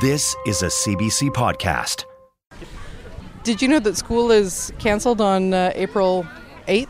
This is a CBC podcast. Did you know that school is canceled on uh, April 8th?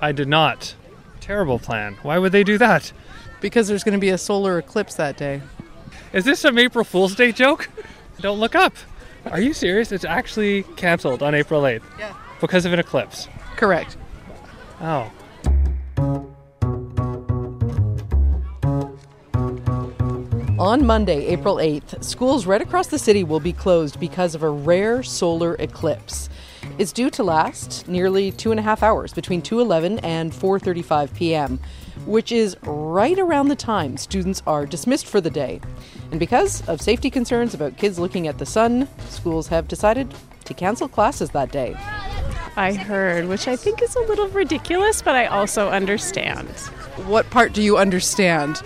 I did not. Terrible plan. Why would they do that? Because there's going to be a solar eclipse that day. Is this some April Fool's Day joke? Don't look up. Are you serious? It's actually canceled on April 8th. Yeah. Because of an eclipse. Correct. Oh. On Monday, April 8th, schools right across the city will be closed because of a rare solar eclipse. It's due to last nearly two and a half hours between 2:11 and 4:35 p.m., which is right around the time students are dismissed for the day. And because of safety concerns about kids looking at the sun, schools have decided to cancel classes that day. I heard, which I think is a little ridiculous, but I also understand. What part do you understand?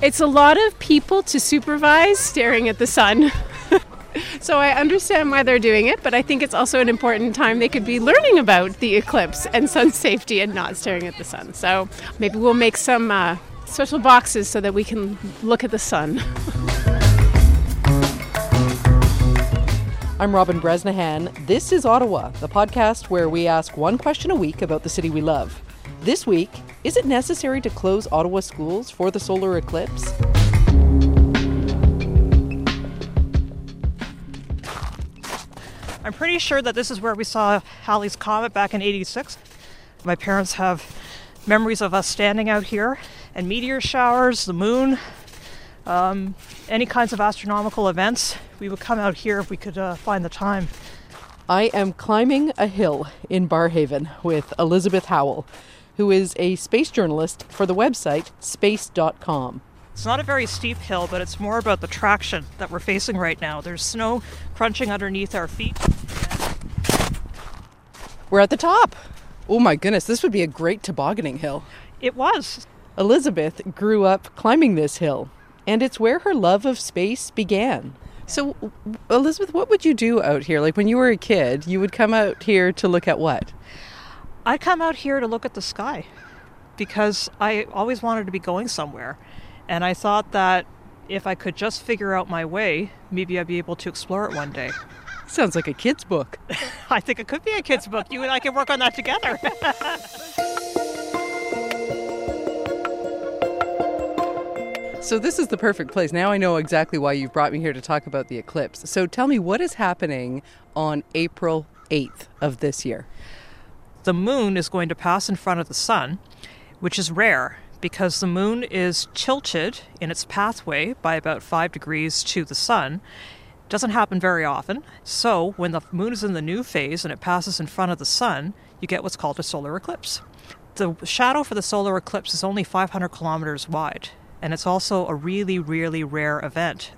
It's a lot of people to supervise staring at the sun. so I understand why they're doing it, but I think it's also an important time they could be learning about the eclipse and sun safety and not staring at the sun. So maybe we'll make some uh, special boxes so that we can look at the sun. I'm Robin Bresnahan. This is Ottawa, the podcast where we ask one question a week about the city we love. This week, is it necessary to close Ottawa schools for the solar eclipse? I'm pretty sure that this is where we saw Halley's Comet back in 86. My parents have memories of us standing out here and meteor showers, the moon, um, any kinds of astronomical events. We would come out here if we could uh, find the time. I am climbing a hill in Barrhaven with Elizabeth Howell, who is a space journalist for the website space.com. It's not a very steep hill, but it's more about the traction that we're facing right now. There's snow crunching underneath our feet. We're at the top. Oh my goodness, this would be a great tobogganing hill. It was. Elizabeth grew up climbing this hill, and it's where her love of space began. So, Elizabeth, what would you do out here? Like when you were a kid, you would come out here to look at what? I'd come out here to look at the sky because I always wanted to be going somewhere. And I thought that if I could just figure out my way, maybe I'd be able to explore it one day. Sounds like a kid's book. I think it could be a kid's book. You and I can work on that together. So, this is the perfect place. Now I know exactly why you've brought me here to talk about the eclipse. So, tell me what is happening on April 8th of this year? The moon is going to pass in front of the sun, which is rare because the moon is tilted in its pathway by about five degrees to the sun. It Doesn't happen very often. So, when the moon is in the new phase and it passes in front of the sun, you get what's called a solar eclipse. The shadow for the solar eclipse is only 500 kilometers wide, and it's also a really, really rare event.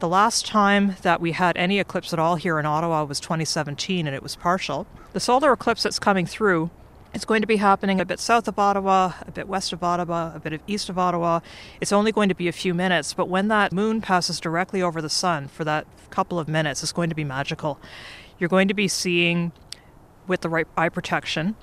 The last time that we had any eclipse at all here in Ottawa was 2017, and it was partial. The solar eclipse that's coming through is going to be happening a bit south of Ottawa, a bit west of Ottawa, a bit of east of Ottawa. It's only going to be a few minutes, but when that moon passes directly over the sun for that couple of minutes, it's going to be magical. You're going to be seeing, with the right eye protection,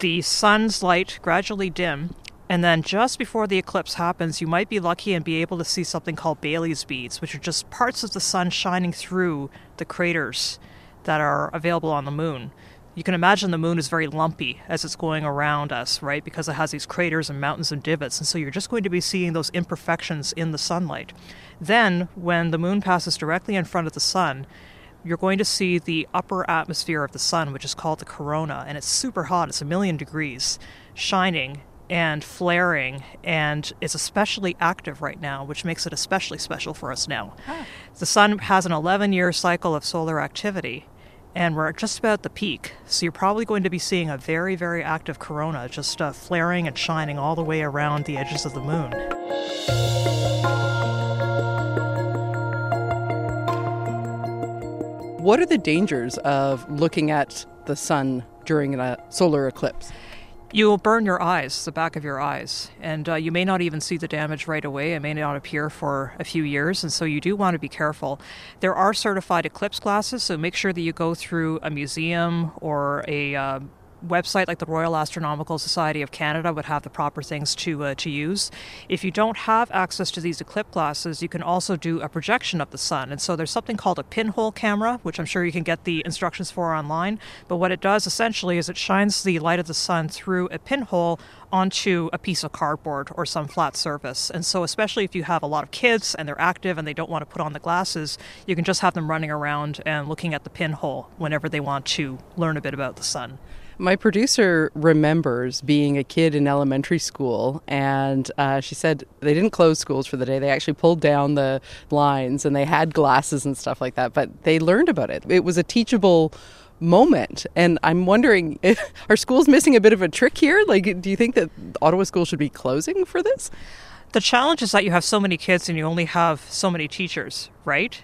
the sun's light gradually dim and then just before the eclipse happens, you might be lucky and be able to see something called Baily's beads, which are just parts of the sun shining through the craters that are available on the moon. You can imagine the moon is very lumpy as it's going around us, right? Because it has these craters and mountains and divots. And so you're just going to be seeing those imperfections in the sunlight. Then, when the moon passes directly in front of the sun, you're going to see the upper atmosphere of the sun, which is called the corona, and it's super hot. It's a million degrees, shining and flaring, and it's especially active right now, which makes it especially special for us now. Huh. The sun has an 11 year cycle of solar activity, and we're just about the peak. So you're probably going to be seeing a very, very active corona just uh, flaring and shining all the way around the edges of the moon. What are the dangers of looking at the sun during a solar eclipse? You will burn your eyes, the back of your eyes, and uh, you may not even see the damage right away. It may not appear for a few years, and so you do want to be careful. There are certified eclipse glasses, so make sure that you go through a museum or a uh, website like the Royal Astronomical Society of Canada would have the proper things to uh, to use. If you don't have access to these eclipse glasses, you can also do a projection of the sun. And so there's something called a pinhole camera, which I'm sure you can get the instructions for online. But what it does essentially is it shines the light of the sun through a pinhole onto a piece of cardboard or some flat surface. And so, especially if you have a lot of kids and they're active and they don't want to put on the glasses, you can just have them running around and looking at the pinhole whenever they want to learn a bit about the sun. My producer remembers being a kid in elementary school, and uh, she said they didn't close schools for the day. They actually pulled down the lines and they had glasses and stuff like that, but they learned about it. It was a teachable moment. And I'm wondering, are schools missing a bit of a trick here? Like, do you think that Ottawa schools should be closing for this? The challenge is that you have so many kids and you only have so many teachers, right?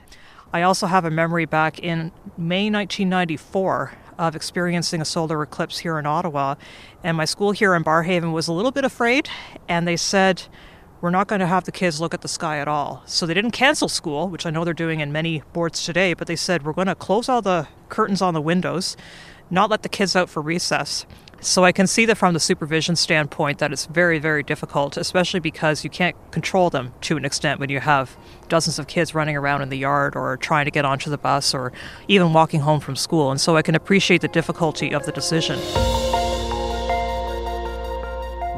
I also have a memory back in May 1994 of experiencing a solar eclipse here in Ottawa. And my school here in Barrhaven was a little bit afraid, and they said, we're not going to have the kids look at the sky at all. So they didn't cancel school, which I know they're doing in many boards today, but they said, we're going to close all the curtains on the windows, not let the kids out for recess. So I can see that from the supervision standpoint that it's very, very difficult, especially because you can't control them to an extent when you have dozens of kids running around in the yard or trying to get onto the bus or even walking home from school. And so I can appreciate the difficulty of the decision.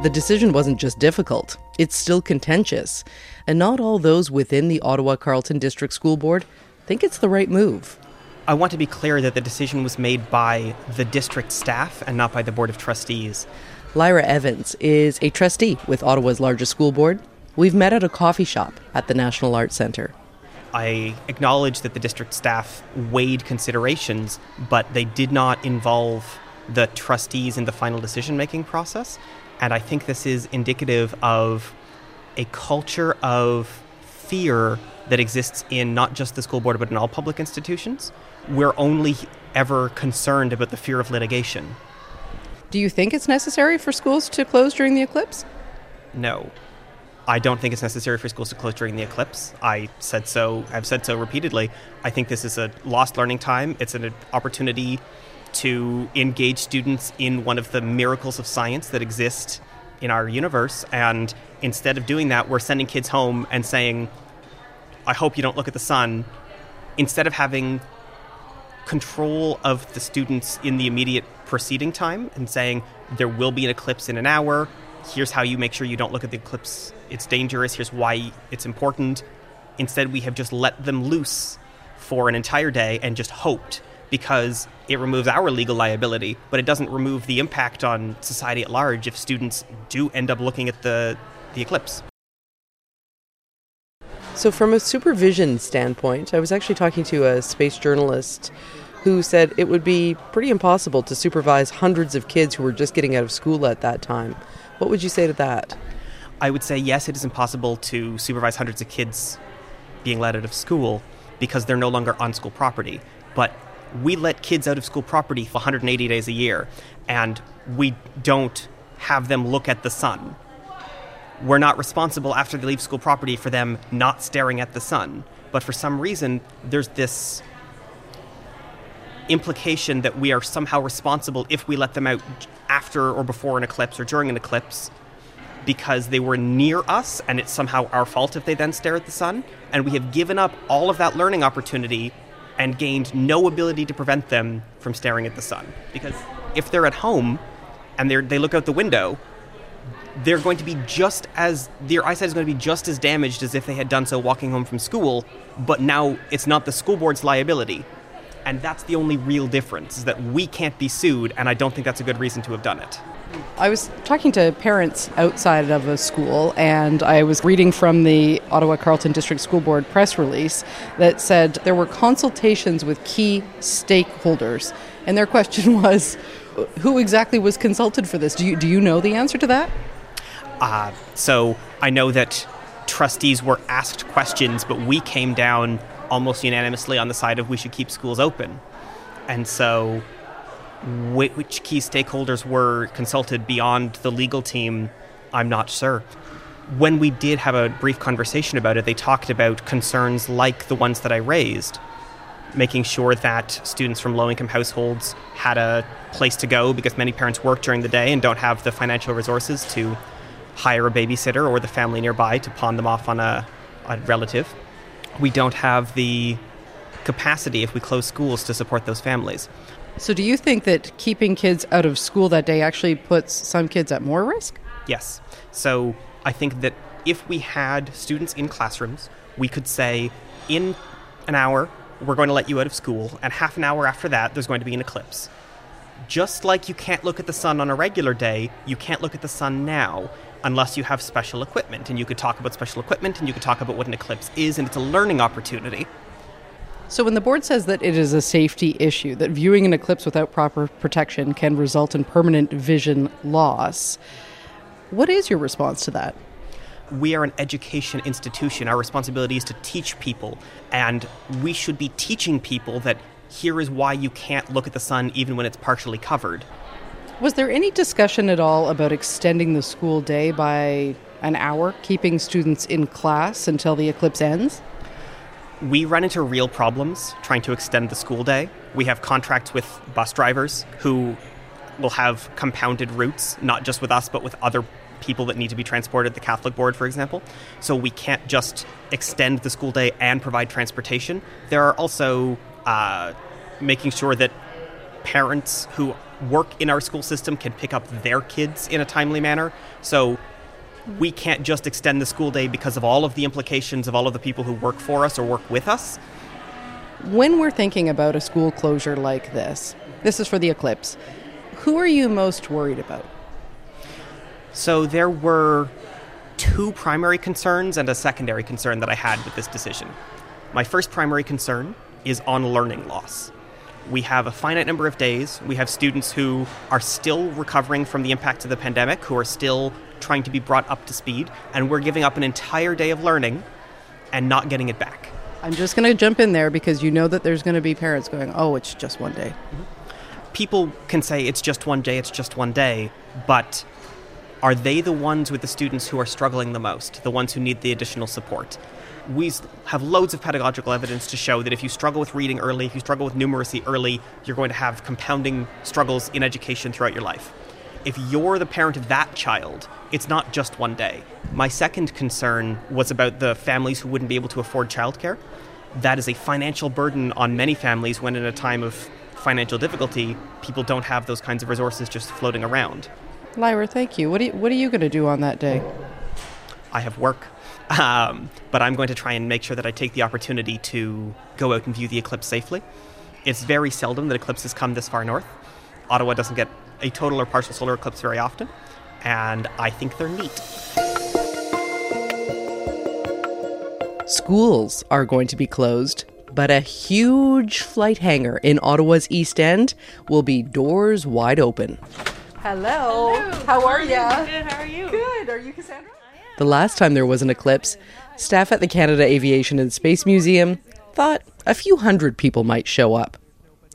The decision wasn't just difficult, it's still contentious. And not all those within the Ottawa Carleton District School Board think it's the right move. I want to be clear that the decision was made by the district staff and not by the Board of Trustees. Lyra Evans is a trustee with Ottawa's largest school board. We've met at a coffee shop at the National Arts Centre. I acknowledge that the district staff weighed considerations, but they did not involve the trustees in the final decision making process. And I think this is indicative of a culture of fear that exists in not just the school board, but in all public institutions. We're only ever concerned about the fear of litigation. Do you think it's necessary for schools to close during the eclipse? No. I don't think it's necessary for schools to close during the eclipse. I said so, I've said so repeatedly. I think this is a lost learning time. It's an opportunity to engage students in one of the miracles of science that exist in our universe. And instead of doing that, we're sending kids home and saying, I hope you don't look at the sun, instead of having control of the students in the immediate preceding time and saying, there will be an eclipse in an hour. Here's how you make sure you don't look at the eclipse. It's dangerous. Here's why it's important. Instead, we have just let them loose for an entire day and just hoped because it removes our legal liability, but it doesn't remove the impact on society at large if students do end up looking at the, the eclipse. So, from a supervision standpoint, I was actually talking to a space journalist who said it would be pretty impossible to supervise hundreds of kids who were just getting out of school at that time. What would you say to that? I would say yes, it is impossible to supervise hundreds of kids being let out of school because they're no longer on school property. But we let kids out of school property for 180 days a year, and we don't have them look at the sun we're not responsible after they leave school property for them not staring at the sun. But for some reason, there's this implication that we are somehow responsible if we let them out after or before an eclipse or during an eclipse because they were near us and it's somehow our fault if they then stare at the sun. And we have given up all of that learning opportunity and gained no ability to prevent them from staring at the sun. Because if they're at home and they look out the window, they're going to be just as their eyesight is going to be just as damaged as if they had done so walking home from school, but now it's not the school board's liability. And that's the only real difference is that we can't be sued, and I don't think that's a good reason to have done it. I was talking to parents outside of a school, and I was reading from the Ottawa Carleton District School Board press release that said there were consultations with key stakeholders. And their question was who exactly was consulted for this? Do you, do you know the answer to that? Uh, so I know that trustees were asked questions, but we came down almost unanimously on the side of we should keep schools open. And so, which key stakeholders were consulted beyond the legal team, I'm not sure. When we did have a brief conversation about it, they talked about concerns like the ones that I raised. making sure that students from low income households had a place to go because many parents work during the day and don't have the financial resources to hire a babysitter or the family nearby to pawn them off on a, a relative. We don't have the capacity if we close schools to support those families. So, do you think that keeping kids out of school that day actually puts some kids at more risk? Yes. So, I think that if we had students in classrooms, we could say, in an hour, we're going to let you out of school, and half an hour after that, there's going to be an eclipse. Just like you can't look at the sun on a regular day, you can't look at the sun now unless you have special equipment. And you could talk about special equipment and you could talk about what an eclipse is, and it's a learning opportunity. So, when the board says that it is a safety issue, that viewing an eclipse without proper protection can result in permanent vision loss, what is your response to that? we are an education institution. Our responsibility is to teach people, and we should be teaching people that here is why you can't look at the sun even when it's partially covered. Was there any discussion at all about extending the school day by an hour, keeping students in class until the eclipse ends? We run into real problems trying to extend the school day. We have contracts with bus drivers who will have compounded routes, not just with us, but with other people that need to be transported, the Catholic Board, for example. So we can't just extend the school day and provide transportation. There are also uh, making sure that parents who work in our school system can pick up their kids in a timely manner. So we can't just extend the school day because of all of the implications of all of the people who work for us or work with us. When we're thinking about a school closure like this, this is for the eclipse, who are you most worried about? So there were two primary concerns and a secondary concern that I had with this decision. My first primary concern is on learning loss. We have a finite number of days. We have students who are still recovering from the impacts of the pandemic, who are still trying to be brought up to speed, and we're giving up an entire day of learning and not getting it back. I'm just going to jump in there because you know that there's going to be parents going, oh, it's just one day. Mm-hmm. People can say it's just one day, it's just one day, but are they the ones with the students who are struggling the most, the ones who need the additional support? We have loads of pedagogical evidence to show that if you struggle with reading early, if you struggle with numeracy early, you're going to have compounding struggles in education throughout your life. If you're the parent of that child, it's not just one day. My second concern was about the families who wouldn't be able to afford childcare. That is a financial burden on many families when, in a time of financial difficulty, people don't have those kinds of resources just floating around. Lyra, thank you. What, you, what are you going to do on that day? I have work. Um, but I'm going to try and make sure that I take the opportunity to go out and view the eclipse safely. It's very seldom that eclipses come this far north. Ottawa doesn't get a total or partial solar eclipse very often, and I think they're neat. Schools are going to be closed, but a huge flight hangar in Ottawa's East End will be doors wide open. Hello. How are you? Good. How are you? Good. Are you Cassandra? The last time there was an eclipse, staff at the Canada Aviation and Space Museum thought a few hundred people might show up.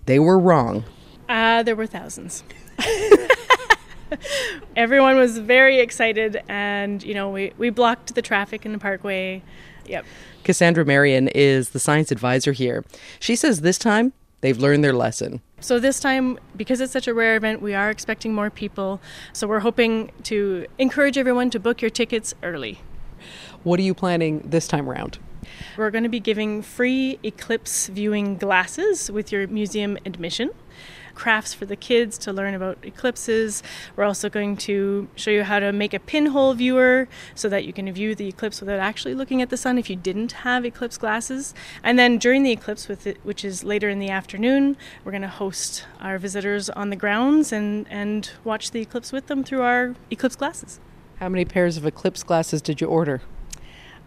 They were wrong. Uh, there were thousands. Everyone was very excited, and you know, we, we blocked the traffic in the parkway. Yep. Cassandra Marion is the science advisor here. She says this time they've learned their lesson. So this time, because it's such a rare event, we are expecting more people. So we're hoping to encourage everyone to book your tickets early. What are you planning this time around? We're going to be giving free eclipse viewing glasses with your museum admission crafts for the kids to learn about eclipses. We're also going to show you how to make a pinhole viewer so that you can view the eclipse without actually looking at the sun if you didn't have eclipse glasses. And then during the eclipse, with it, which is later in the afternoon, we're going to host our visitors on the grounds and, and watch the eclipse with them through our eclipse glasses. How many pairs of eclipse glasses did you order?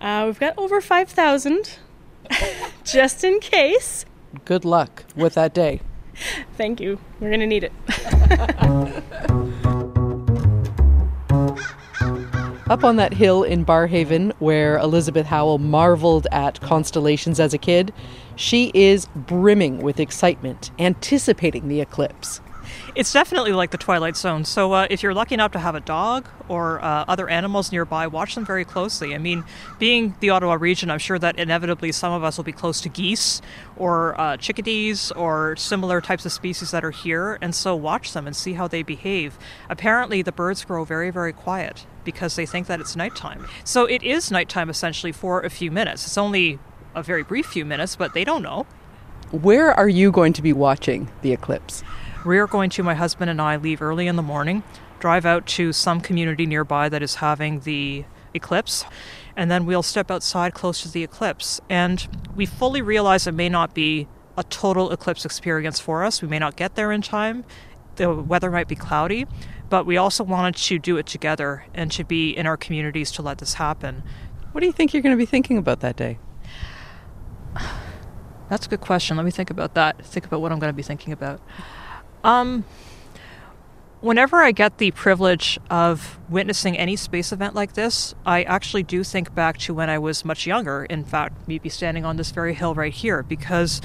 Uh, we've got over 5,000 just in case. Good luck with that day. Thank you. We're going to need it. Up on that hill in Barrhaven, where Elizabeth Howell marveled at constellations as a kid, she is brimming with excitement, anticipating the eclipse. It's definitely like the Twilight Zone. So uh, if you're lucky enough to have a dog or uh, other animals nearby, watch them very closely. I mean, being the Ottawa region, I'm sure that inevitably some of us will be close to geese or uh, chickadees or similar types of species that are here, and so watch them and see how they behave. Apparently, the birds grow very, very quiet because they think that it's nighttime. So it is nighttime essentially for a few minutes. It's only a very brief few minutes, but they don't know. Where are you going to be watching the eclipse? We are going to, my husband and I, leave early in the morning, drive out to some community nearby that is having the eclipse, and then we'll step outside close to the eclipse. And we fully realize it may not be a total eclipse experience for us. We may not get there in time. The weather might be cloudy, but we also wanted to do it together and to be in our communities to let this happen. What do you think you're going to be thinking about that day? That's a good question. Let me think about that. Think about what I'm going to be thinking about. Um, whenever I get the privilege of witnessing any space event like this, I actually do think back to when I was much younger. In fact, maybe standing on this very hill right here, because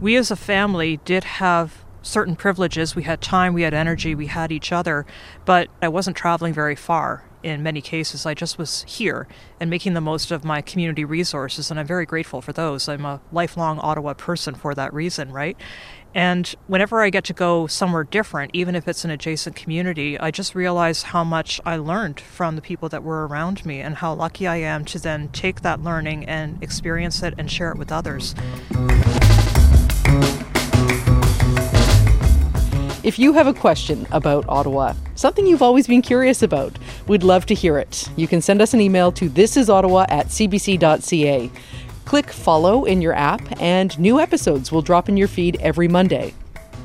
we as a family did have certain privileges. We had time, we had energy, we had each other, but I wasn't traveling very far in many cases. I just was here and making the most of my community resources, and I'm very grateful for those. I'm a lifelong Ottawa person for that reason, right? And whenever I get to go somewhere different, even if it's an adjacent community, I just realize how much I learned from the people that were around me and how lucky I am to then take that learning and experience it and share it with others. If you have a question about Ottawa, something you've always been curious about, we'd love to hear it. You can send us an email to thisisottawa at cbc.ca. Click follow in your app, and new episodes will drop in your feed every Monday.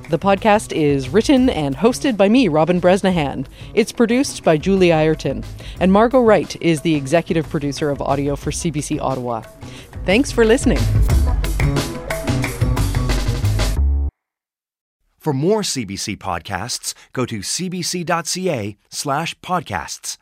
The podcast is written and hosted by me, Robin Bresnahan. It's produced by Julie Ireton, and Margot Wright is the executive producer of audio for CBC Ottawa. Thanks for listening. For more CBC podcasts, go to cbc.ca slash podcasts.